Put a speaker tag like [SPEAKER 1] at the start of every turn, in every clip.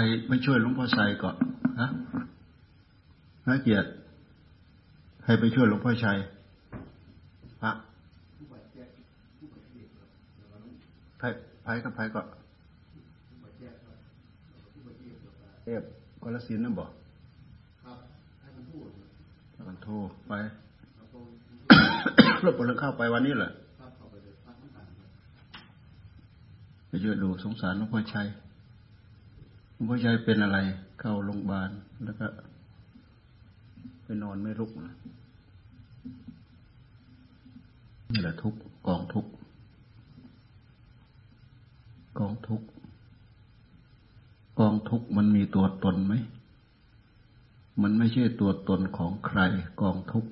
[SPEAKER 1] รไม่ช่วยหลวงพ่อชัยก่อนฮะนะเกียรติใครไปช่วยหลวงพ่อชัยพระไผ่ไผ่กับไผ่ก็เอฟกรสินนั่นบอกครับให้มันพูดมันโทรไปรบกวนเข้าไปวันนี้แหละไปเยอะดูสงสารหลวงพ่อชัย หลวงพ่อชัยเป็นอะไร เข้าโรงพยาบาลแล้วก็ ไปนอนไม่ลุกนะนี่แหละทุกกองทุกกองทุกกองทุกมันมีตัวตนไหม มันไม่ใช่ตัวตนของใคร กองทุก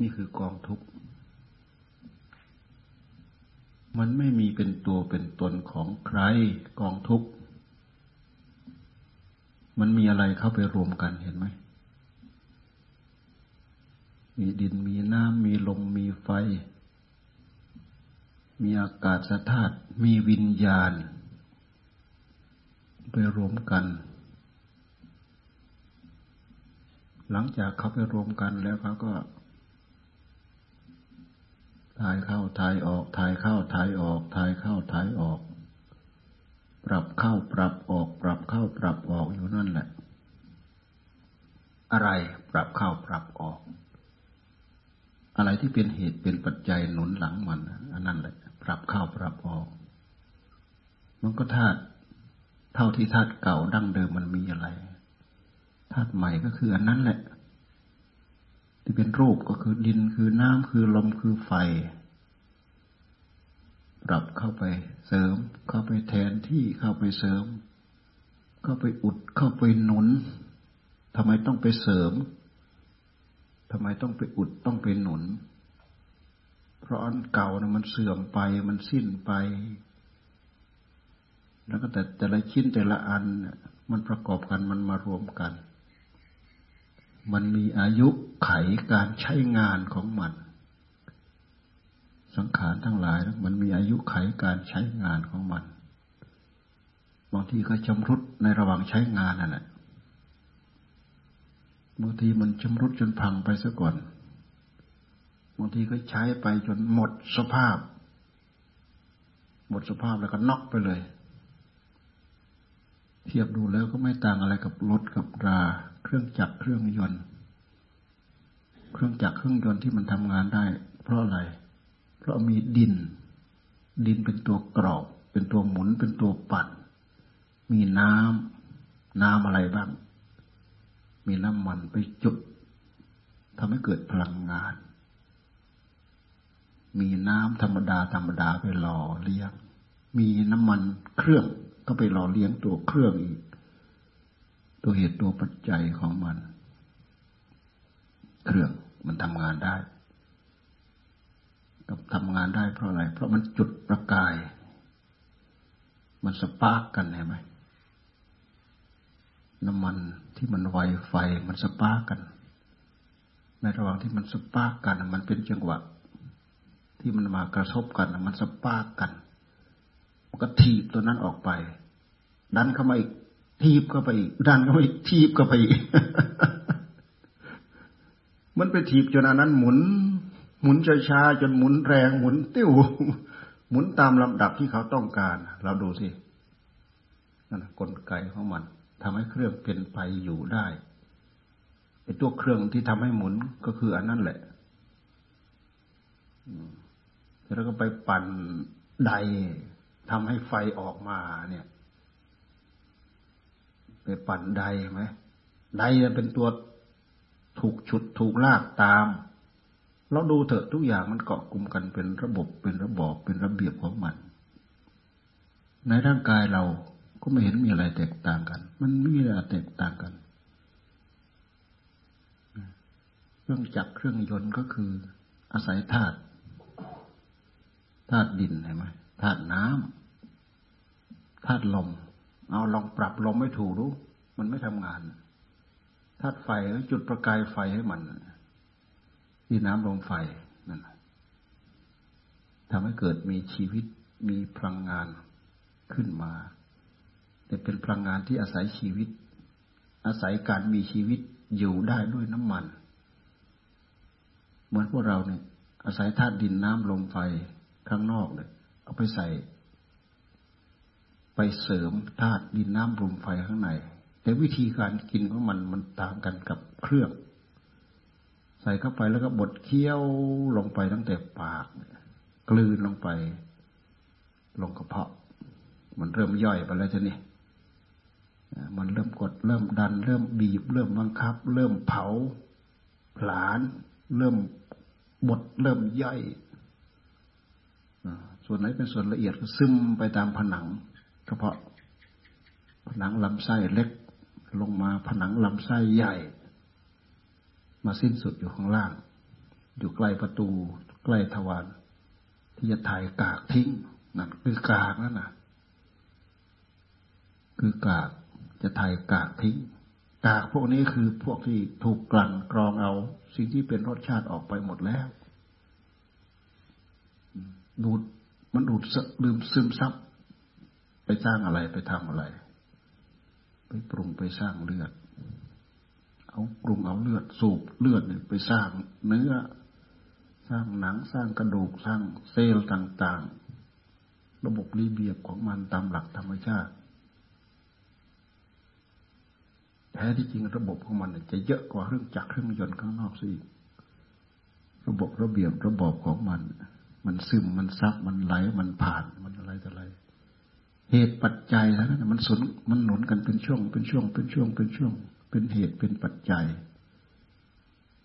[SPEAKER 1] นี่คือกองทุก มันไม่มีเป็นตัวเป็นตนของใครกองทุกมันมีอะไรเข้าไปรวมกันเห็นไหม มีดินมีน้ำมีลมมีไฟ มีอากาศธาตุมีวิญญาณ ไปรวมกัน หลังจากเขาไปรวมกันแล้วเขาก็ ถ่ายเข้าถ่ายออกถ่ายเข้าถ่ายออกถ่ายเข้าถ่ายออก ปรับเข้าปรับออก ปรับเข้าปรับออกอยู่นั่นแหละ อะไรปรับเข้าปรับออก อะไรที่เป็นเหตุเป็นปัจจัยหนุนหลังมันอันนั้นแหละ ปรับเข้าปรับออก มันก็ธาตุเท่าที่ธาตุเก่าดั้งเดิมมันมีอะไรธาตุใหม่ก็คืออันนั้นแหละ ที่เป็นรูปก็คือดินคือน้ำคือลมคือไฟ ปรับเข้าไปเสริม เข้าไปแทนที่เข้าไปเสริม เข้าไปอุดเข้าไปหนุนทำไมต้องไปเสริมทำไมต้องไปอุดต้องไปหนุน เพราะอันเก่านะมันเสื่อมไปมันสิ้นไป แล้วก็แต่แต่ละชิ้นแต่ละอันมันประกอบกันมันมารวมกัน มันมีอายุไขการใช้งานของมัน สังขารทั้งหลายมันมีอายุไขการใช้งานของมัน บางทีก็ชำรุดในระหว่างใช้งานนั่นแหละบางทีมันชำรุดจนพังไปซะก่อน บางทีก็ใช้ไปจนหมดสภาพ หมดสภาพแล้วก็น็อกไปเลย เทียบดูแล้วก็ไม่ต่างอะไรกับรถกับรา เครื่องจักรเครื่องยนต์ เครื่องจักรเครื่องยนต์ที่มันทำงานได้ เพราะอะไร เพราะมีดิน ดินเป็นตัวกรอบ เป็นตัวหมุน เป็นตัวปั่น มีน้ำน้ำอะไรบ้าง มีน้ำมันไปจุดทำให้เกิดพลังงาน มีน้ำธรรมดาธรรมดาไปหล่อเลี้ยง มีน้ำมันเครื่องก็ไปหล่อเลี้ยงตัวเครื่องอีก ตัวเหตุตัวปัจจัยของมัน เครื่องมันทำงานได้กับทำงานได้เพราะอะไร เพราะมันจุดประกาย มันสปาร์กกันเห็นไหมน้ำมันที่มันไวไฟมัน spark กัน ในระหว่างที่มัน spark กัน มันเป็นจังหวะ ที่มันมากระทบกัน มัน spark กันมันก็ถีบตัวนั้นออกไป ดันเข้ามาอีก ถีบเข้าไปดันเข้ามาอีกถีบเข้าไป มันไปถีบจนอันนั้นหมุน หมุนช้าๆจนหมุนแรงหมุนติ้วหมุนตามลำดับที่เขาต้องการ เราดูสินั่นกลไกของมันทำให้เครื่องเป็นไปอยู่ได้ไอ้ตัวเครื่องที่ทำให้หมุนก็คืออันนั้นแหละแล้วก็ไปปั่นใดทำให้ไฟออกมาเนี่ย ไปปั่นใดไหมใดเป็นตัวถูกฉุดถูกลากตาม เราดูเถอะทุกอย่างมันเกาะกลุ่มกันเป็นระบบเป็นระบอบเป็นระเบียบของมัน ในร่างกายเราก็ไม่เห็นมีอะไรแตกต่างกัน มันไม่มีอะไรแตกต่างกัน เครื่องจักรเครื่องยนต์ก็คือ อาศัยธาตุธาตุดินเห็นไหมธาตุน้ำธาตุลม เอาลองปรับลมไม่ถูกรู้ มันไม่ทำงานธาตุไฟจุดประกายไฟให้มันที่น้ำลมไฟนั่นทำให้เกิดมีชีวิตมีพลังงานขึ้นมาแต่เป็นพลังงานที่อาศัยชีวิต อาศัยการมีชีวิตอยู่ได้ด้วยน้ำมัน เหมือนพวกเราเนี่ย อาศัยธาตุดินน้ำลมไฟข้างนอกเนี่ยเอาไปใส่ ไปเสริมธาตุดินน้ำลมไฟข้างใน แต่วิธีการกินของมันมันต่างกันกับเครื่อง ใส่เข้าไปแล้วก็บดเคี้ยวลงไปตั้งแต่ปาก กลืนลงไป ลงกระเพาะ มันเริ่มย่อยไปแล้วจะนี่มันเริ่มกดเริ่มดัน เริ่มบีบ เริ่มบังคับ เริ่มเผาผลาญเริ่มบดเริ่มย่อยส่วนไหนเป็นส่วนละเอียดก็ซึมไปตามผนัง กระเพาะผนังลำไส้เล็กลงมาผนังลำไส้ใหญ่ มาสิ้นสุดอยู่ข้างล่าง อยู่ใกล้ประตู ใกล้ทวารที่จะถ่ายกากทิ้งนั่นคือกากนั่นน่ะคือกากจะถ่ายกากทิ้งกากพวกนี้คือพวกที่ถูกกลั่นกรองเอา สิ่งที่เป็นรสชาติออกไปหมดแล้วดูดมันดูดลืมซึมซับ ไปสร้างอะไรไปทำอะไร ไปปรุงไปสร้างเลือด เอาปรุงเอาเลือดสูบเลือดนี่ไปสร้างเนื้อ สร้างหนังสร้างกระดูกสร้างเซลล์ต่าง ๆ ระบบรีเบียบของมันตามหลักธรรมชาติแท้ที่จริงระบบของมันจะเยอะกว่าเครื่องจักรเครื่องยนต์ข้างนอกสิระบบระเบียบระบบของมัน มันซึมมันซับมันไหลมันผ่านมันอะไรต่ออะไร เหตุปัจจัยแล้วนะมันสนมันหนุนกันเป็นช่วง เป็นช่วง เป็นช่วง เป็นช่วง เป็นเหตุเป็นปัจจัย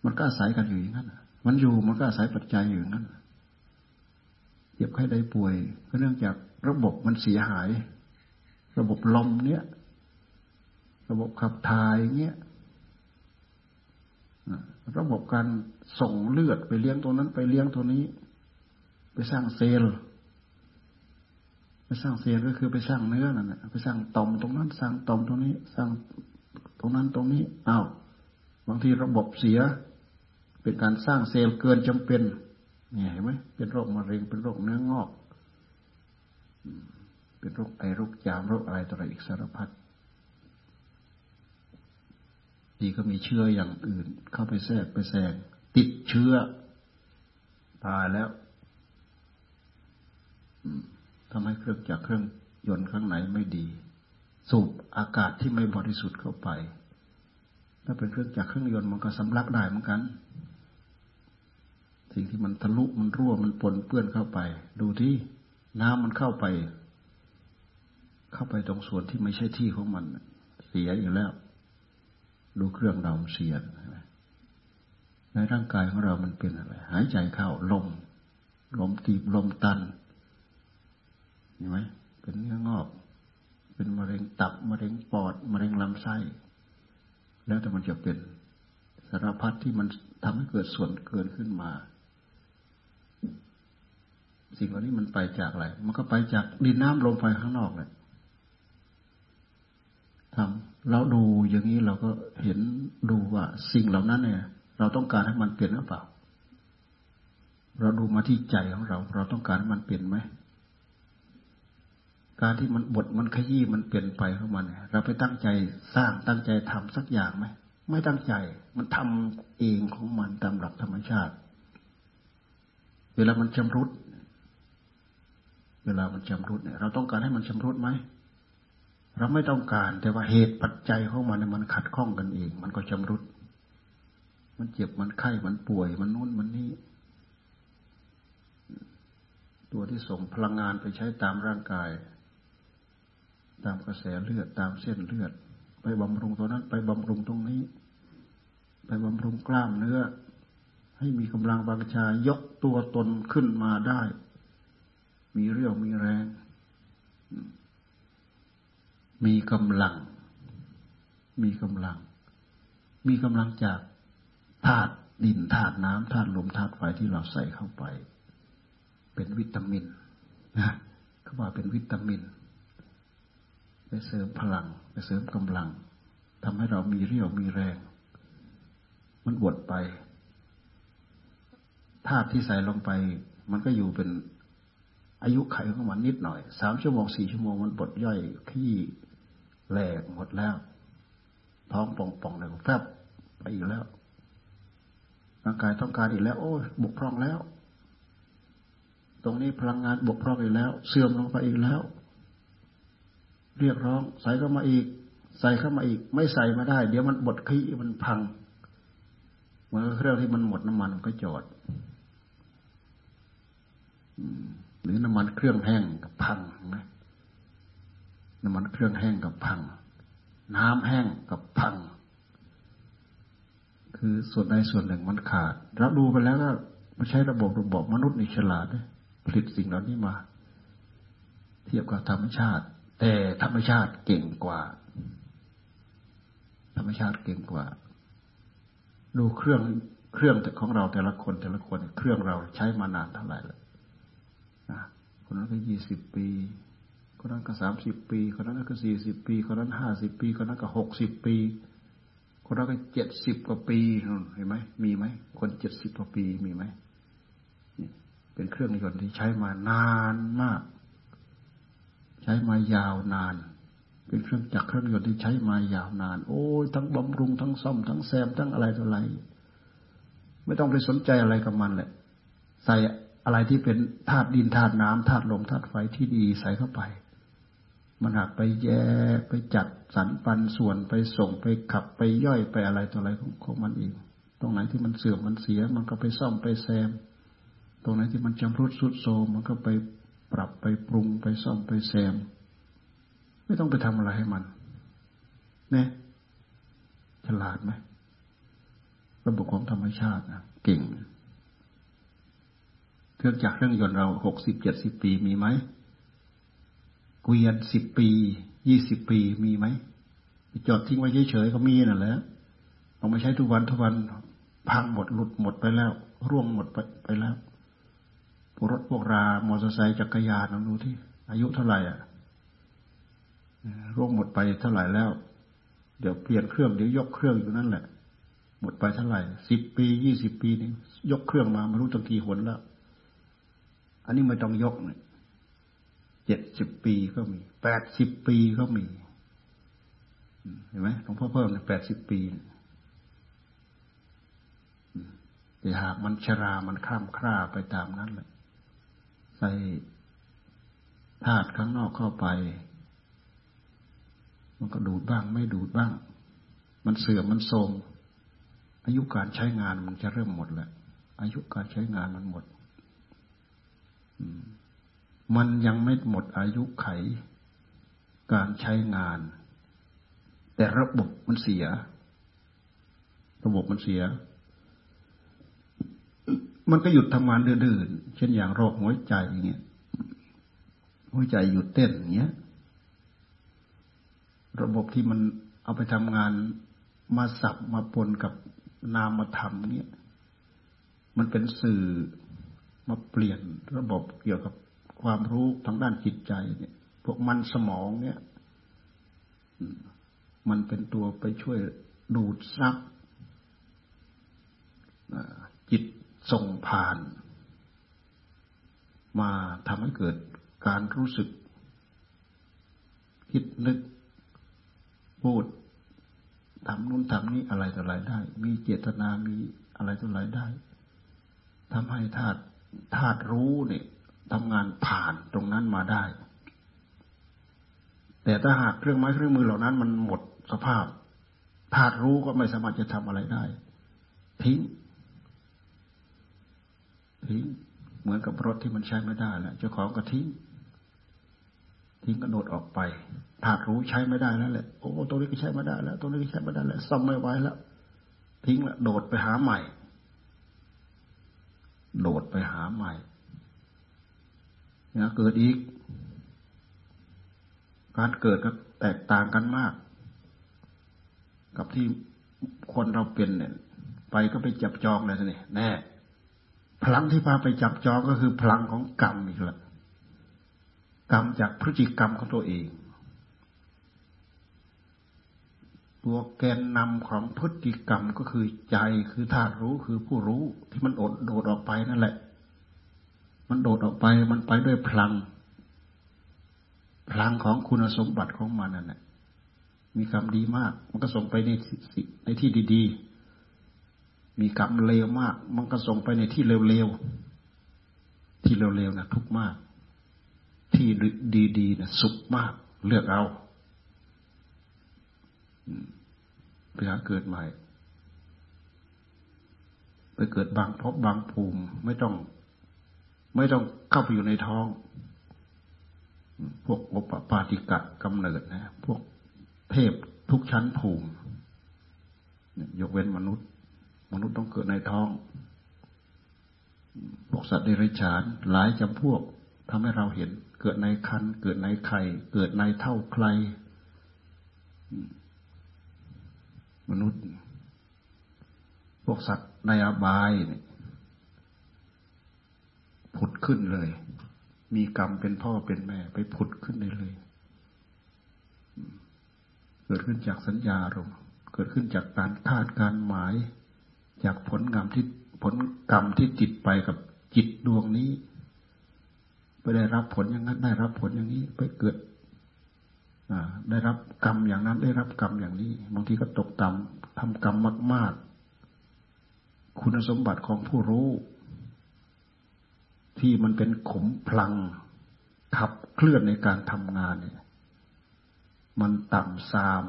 [SPEAKER 1] มันก็อาศัยกันอยู่อย่างนั้นมันอยู่มันก็อาศัยปัจจัยอยู่อย่างนั้นเจ็บไข้ได้ป่วยก็เนื่องจากระบบมันเสียหาย ระบบลมเนี้ยระบบขับถ่ายเงี้ยระบบการส่งเลือดไปเลี้ยงตัวนั้นไปเลี้ยงตัวนี้ ไปสร้างเซลล์ ไปสร้างเซลล์ก็คือไปสร้างเนื้อนั่นแหละไปสร้างต่อมตรงนั้น สร้างต่อมตรงนี้ สร้างตรงนั้นตรงนี้อ้าวบางทีระบบเสีย เป็นการสร้างเซลล์เกินจำเป็นเนี่ยเห็นไหมเป็นโรคมะเร็งเป็นโรคเนื้องอก เป็นโรคไอโรคจามโรคอะไรต่ออะไรอีกสารพัดทีก็มีเชื้ออย่างอื่น เข้าไปแทรกไปแซงติดเชื้อ ตายแล้ว ทำให้เครื่องจักรเครื่องยนต์ข้างไหนไม่ดี สูบอากาศที่ไม่บริสุทธิ์เข้าไป ถ้าเป็นเครื่องจักรเครื่องยนต์มันก็สำลักได้เหมือนกัน สิ่งที่มันทะลุมันรั่วมันปนเปื้อนเข้าไป ดูที่น้ำมันเข้าไป เข้าไปตรงส่วนที่ไม่ใช่ที่ของมัน เสียอยู่แล้ว ดูเครื่องเราเสียในร่างกายของเรามันเป็นอะไร หายใจเข้าลม ลมตีบลมตัน เห็นไหมเป็นเนื้องอก เป็นมะเร็งตับมะเร็งปอดมะเร็งลำไส้ แล้วแต่มันจะเป็นสารพัดที่มันทำให้เกิดส่วนเกินขึ้นมา สิ่งเหล่านี้มันไปจากอะไร มันก็ไปจากดินน้ำลมไฟข้างนอกเลยทำเราดูอย่างนี้เราก็เห็นดูว่า สิ่งเหล่านั้นเนี่ย เราต้องการให้มันเปลี่ยนหรือเปล่า เราดูมาที่ใจของเรา เราต้องการให้มันเปลี่ยนไหม การที่มันบทมันขยี้มันเปลี่ยนไปของมันเราไปตั้งใจสร้างตั้งใจทำสักอย่างไหมไม่ตั้งใจมันทำเองของมันตามหลักธรรมชาติ เวลามันชำรุด เวลามันชำรุดเนี่ย เราต้องการให้มันชำรุดไหมเราไม่ต้องการ แต่ว่าเหตุปัจจัยของมันมันขัดข้องกันเอง มันก็ชำรุด มันเจ็บมันไข้มันป่วยมันนู้นมันนี่ตัวที่ส่งพลังงานไปใช้ตามร่างกาย ตามกระแสเลือดตามเส้นเลือด ไปบำรุงตัวนั้น ไปบำรุงตรงนี้ ไปบำรุงกล้ามเนื้อ ให้มีกำลังบังชายกตัวตนขึ้นมาได้ มีเรี่ยวมีแรง มีกำลัง มีกำลัง มีกำลังจากธาตุดินธาตุน้ำธาตุลมธาตุไฟที่เราใส่เข้าไป เป็นวิตามินนะเขาว่าเป็นวิตามิน ไปเสริมพลังไปเสริมกำลังทำให้เรามีเรี่ยวมีแรง มันบดไปธาตุที่ใส่ลงไป มันก็อยู่เป็นอายุไขของมันนิดหน่อยสามชั่วโมงสี่ชั่วโมงมันบดย่อยขี้แหลกหมดแล้ว ท้องป่องป่องเลยแฟบไปอีกแล้วร่างกายต้องการอีกแล้ว โอ้ยบกพร่องแล้ว ตรงนี้พลังงานบกพร่องอีกแล้ว เสื่อมลงไปอีกแล้ว เรียกร้อง ใส่เข้ามาอีก ใส่เข้ามาอีก ไม่ใส่มาได้ เดี๋ยวมันบดขี้มันพังเหมือนเครื่องที่มันหมดน้ำมันมันก็จอดหรือน้ำมันเครื่องแห้งกับพังนะน้ำมันเครื่องแห้งกับพัง น้ำแห้งกับพัง คือส่วนใดส่วนหนึ่งมันขาดเราดูไปแล้วก็มาใช้ระบบระบบมนุษย์ในฉลาดผลิตสิ่งเหล่านี้มา เทียบกับธรรมชาติ แต่ธรรมชาติเก่งกว่า ธรรมชาติเก่งกว่า ดูเครื่องเครื่องของเราแต่ละคนแต่ละคน เครื่องเราใช้มานานเท่าไหร่แล้วคนนั้นก็ยี่สิบปีคนนั้นก็สามสิบปีคนนั้นก็สี่สิบปีคนนั้นห้าสิบปีคนนั้นก็หกสิบปีคนนั้นก็เจ็ดสิบกว่าปีเห็นไหมมีไหมคนเจ็ดสิบกว่าปีมีไหมเป็นเครื่องยนต์ที่ใช้มานานมาก ใช้มายาวนาน เป็นเครื่องจักรเครื่องยนต์ที่ใช้มายาวนาน โอ้ยทั้งบำรุงทั้งซ่อมทั้งแซมทั้งอะไรต่ออะไร ไม่ต้องไปสนใจอะไรกับมันแหละ ใส่อะไรที่เป็นธาตุดินธาตุน้ำธาตุลมธาตุไฟที่ดีใส่เข้าไป มันหักไปแยกไปจัดสรรปันส่วนไปส่งไปขับไปย่อยไปอะไรต่ออะไรของของมันเองตรงไหนที่มันเสื่อมมันเสีย มันก็ไปซ่อมไปแซม ตรงไหนที่มันจำรุดสุดโทมมันก็ไป ปรับไปปรุงไปซ่อมไปแซม ไม่ต้องไปทำอะไรให้มันเนี่ยฉลาดไหมระบบของธรรมชาตินะเก่งเครื่องจักรเครื่องยนต์เราหกสิบเจ็ดสิบปีมีไหมเกวียนสิบปียี่สิบปีมีไหมจอดทิ้งไว้เฉยๆก็มีนั่นแหละเอามาใช้ทุกวันทุกวันพังหมดหลุดหมดไปแล้ว ร่วงหมดไปไปแล้ว รถพวกรามอเตอร์ไซค์จักรยานลองดูที่อายุเท่าไหร่อะร่วงหมดไปเท่าไหร่แล้ว เดี๋ยวเปลี่ยนเครื่องเดี๋ยวยกเครื่องอยู่นั่นแหละ หมดไปเท่าไหร่สิบปียี่สิบปีนี่ยกเครื่องมาไม่รู้ตั้งกี่หนแล้ว อันนี้ไม่ต้องยกเนี่ยเจ็ดสิบปีก็มีแปดสิบปีก็มีเห็นไหมหลวงพ่อเพิ่มเนี่ยแปดสิบปีแต่หากมันชรา มันข้ามคร่าไปตามนั้นแหละ ใส่ธาตุข้างนอกเข้าไป มันก็ดูดบ้าง ไม่ดูดบ้าง มันเสื่อมมันโทมอายุการใช้งานมันจะเริ่มหมดแล้วอายุการใช้งานมันหมดมันยังไม่หมดอายุไข การใช้งาน แต่ระบบมันเสีย ระบบมันเสีย มันก็หยุดทำงานเดือนๆเช่นอย่างโรคหัวใจอย่างเงี้ยหัวใจหยุดเต้นอย่างเงี้ย ระบบที่มันเอาไปทำงานมาสับมาปนกับนามธรรมเนี้ยมันเป็นสื่อมาเปลี่ยนระบบเกี่ยวกับความรู้ทางด้านจิตใจเนี่ย พวกมันสมองเนี่ย มันเป็นตัวไปช่วยดูดซับจิต ส่งผ่าน มาทำให้เกิดการรู้สึก คิดนึก พูดทำนู่นทำนี้อะไรต่ออะไรได้ มีเจตนามีอะไรต่ออะไรได้ทำให้ธาตุธาตุรู้เนี่ยทำงานผ่านตรงนั้นมาได้ แต่ถ้าหากเครื่องไม้เครื่องมือเหล่านั้น มันหมดสภาพธาตุรู้ก็ไม่สามารถจะทำอะไรได้ ทิ้ง เหมือนกับรถที่มันใช้ไม่ได้แล้วเจ้าของก็ทิ้งทิ้งกระโดดออกไปธาตุรู้ใช้ไม่ได้แล้วแหละโอ้ตรงนี้ก็ใช้ไม่ได้แล้วตรงนี้ก็ใช้ไม่ได้แล้วซ่อมไม่ไหวแล้วทิ้งละโดดไปหาใหม่ โดดไปหาใหม่เนี่ยเกิดอีก การเกิดก็แตกต่างกันมาก กับที่คนเราเป็นเนี่ย ไปก็ไปจับจองเลยสิแน่ พลังที่พาไปจับจองก็คือพลังของกรรมอีกแหล้วกรรมจากพฤติกรรมของตัวเอง ตัวแกนนำของพฤติกรรมก็คือใจคือธาตุรู้คือผู้รู้ที่มันอดโดดออกไปนั่นแหละ มันโดดออกไปมันไปด้วยพลัง พลังของคุณสมบัติของมันนั่นแหละมีกรรมดีมาก มันก็ส่งไปในในที่ดี ๆ มีกรรมเลวมาก มันก็ส่งไปในที่เร็วๆ ที่เร็วๆนะทุกมาก ที่ดีๆนะสุขมาก เลือกเอาไปหาเกิดใหม่ ไปเกิดบางพบบางภูมิ ไม่ต้อง ไม่ต้องเข้าไปอยู่ในท้อง พวกอปปาติกะกำเนิดนะ พวกเทพทุกชั้นภูมิ ยกเว้นมนุษย์ มนุษย์ต้องเกิดในท้องพวกสัตว์เดรัจฉานหลายจำพวกทำให้เราเห็น เกิดในคันเกิดในไข่ เกิดในเท่าใคร มนุษย์ พวกสัตว์ในอบายเนี่ยผุดขึ้นเลย มีกรรมเป็นพ่อเป็นแม่ ไปผุดขึ้นได้เลย เกิดขึ้นจากสัญญาลมเกิดขึ้นจากการคาดการหมาย จากผลกรรมที่ผลกรรมที่ติดไปกับจิตดวงนี้ไปได้รับผลอย่างนั้นได้รับผลอย่างนี้ไปเกิดได้รับกรรมอย่างนั้นได้รับกรรมอย่างนี้บางทีก็ตกต่ำทำกรรมมาก ๆ คุณสมบัติของผู้รู้ ที่มันเป็นขมพลังขับเคลื่อนในการทำงานเนี่ย มันต่ำซาม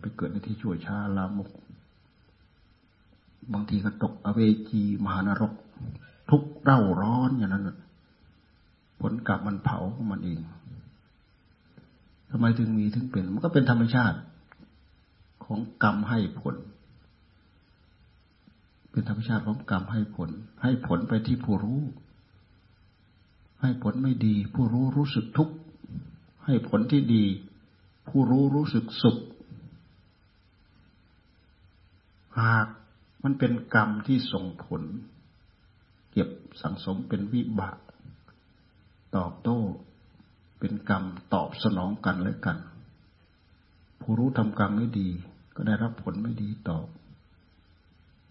[SPEAKER 1] ไปเกิดในที่ชั่วช้าลามก บางทีก็ตกอเวจีมหานรก ทุกเร่าร้อนอย่างนั้นผลกรรมมันเผาของมันเองทำไมถึงมีถึงเป็น มันก็เป็นธรรมชาติของกรรมให้ผล เป็นธรรมชาติของกรรมให้ผล ให้ผลไปที่ผู้รู้ ให้ผลไม่ดี ผู้รู้รู้สึกทุกข์ให้ผลที่ดี ผู้รู้รู้สึกสุขหาก มันเป็นกรรมที่ส่งผล เก็บสังสมเป็นวิบากตอบโต้ เป็นกรรมตอบสนองกันและกัน ผู้รู้ทำกรรมไม่ดี ก็ได้รับผลไม่ดีตอบ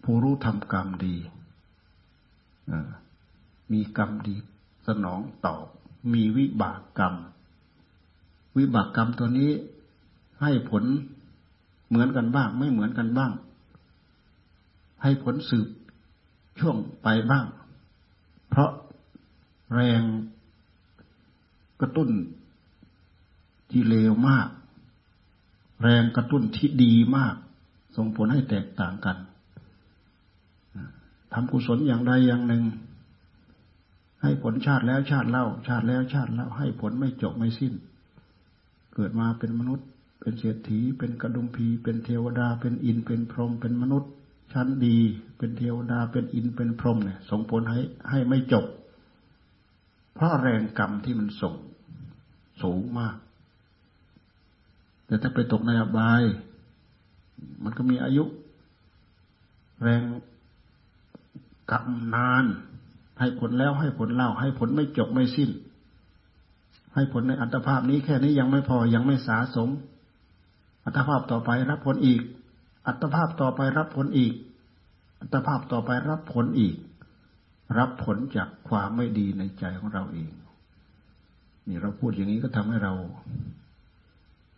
[SPEAKER 1] ผู้รู้ทำกรรมดีมีกรรมดีสนองตอบ มีวิบากกรรม วิบากกรรมตัวนี้ให้ผลเหมือนกันบ้าง ไม่เหมือนกันบ้าง ให้ผลสืบช่วงไปบ้าง เพราะแรงกระตุ้นที่เลวมาก แรงกระตุ้นที่ดีมาก ส่งผลให้แตกต่างกันทำกุศลอย่างใดอย่างหนึ่ง ให้ผลชาติแล้วชาติเล่า ชาติแล้วชาติเล่า ให้ผลไม่จบไม่สิ้น เกิดมาเป็นมนุษย์ เป็นเศรษฐี เป็นกระดุมพี เป็นเทวดา เป็นอิน เป็นพรหม เป็นมนุษย์ ชั้นดีเป็นเทวดาเป็นอินเป็นพรหมเนี่ย ส่งผลให้ให้ไม่จบ เพราะแรงกรรมที่มันส่งสูงมาก แต่ถ้าไปตกในอบาย มันก็มีอายุ แรงกรรมนาน ให้ผลแล้วให้ผลเล่า ให้ผลไม่จบไม่สิ้น ให้ผลในอัตภาพนี้แค่นี้ยังไม่พอยังไม่สาสม อัตภาพต่อไปรับผลอีก อัตภาพต่อไปรับผลอีก อัตภาพต่อไปรับผลอีก รับผลจากความไม่ดีในใจของเราเอง นี่เราพูดอย่างนี้ก็ทำให้เรา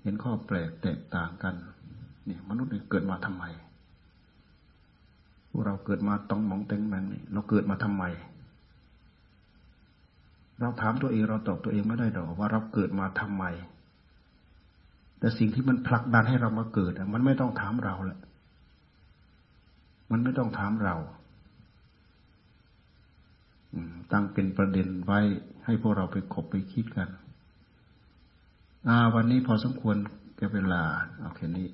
[SPEAKER 1] เห็นข้อแปลกแตกต่างกันนี่มนุษย์เกิดมาทำไมพวกเราเกิดมาต้องมองเต็งแมงนี่เราเกิดมาทำไม เราถามตัวเองเราตอบตัวเองไม่ได้ดอกว่าเราเกิดมาทำไม แต่สิ่งที่มันผลักดันให้เรามาเกิดมันไม่ต้องถามเราแหละ มันไม่ต้องถามเราตั้งเป็นประเด็นไว้ให้พวกเราไปคบไปคิดกัน อ่า วันนี้พอสมควรแก่เวลา เอาแค่นี้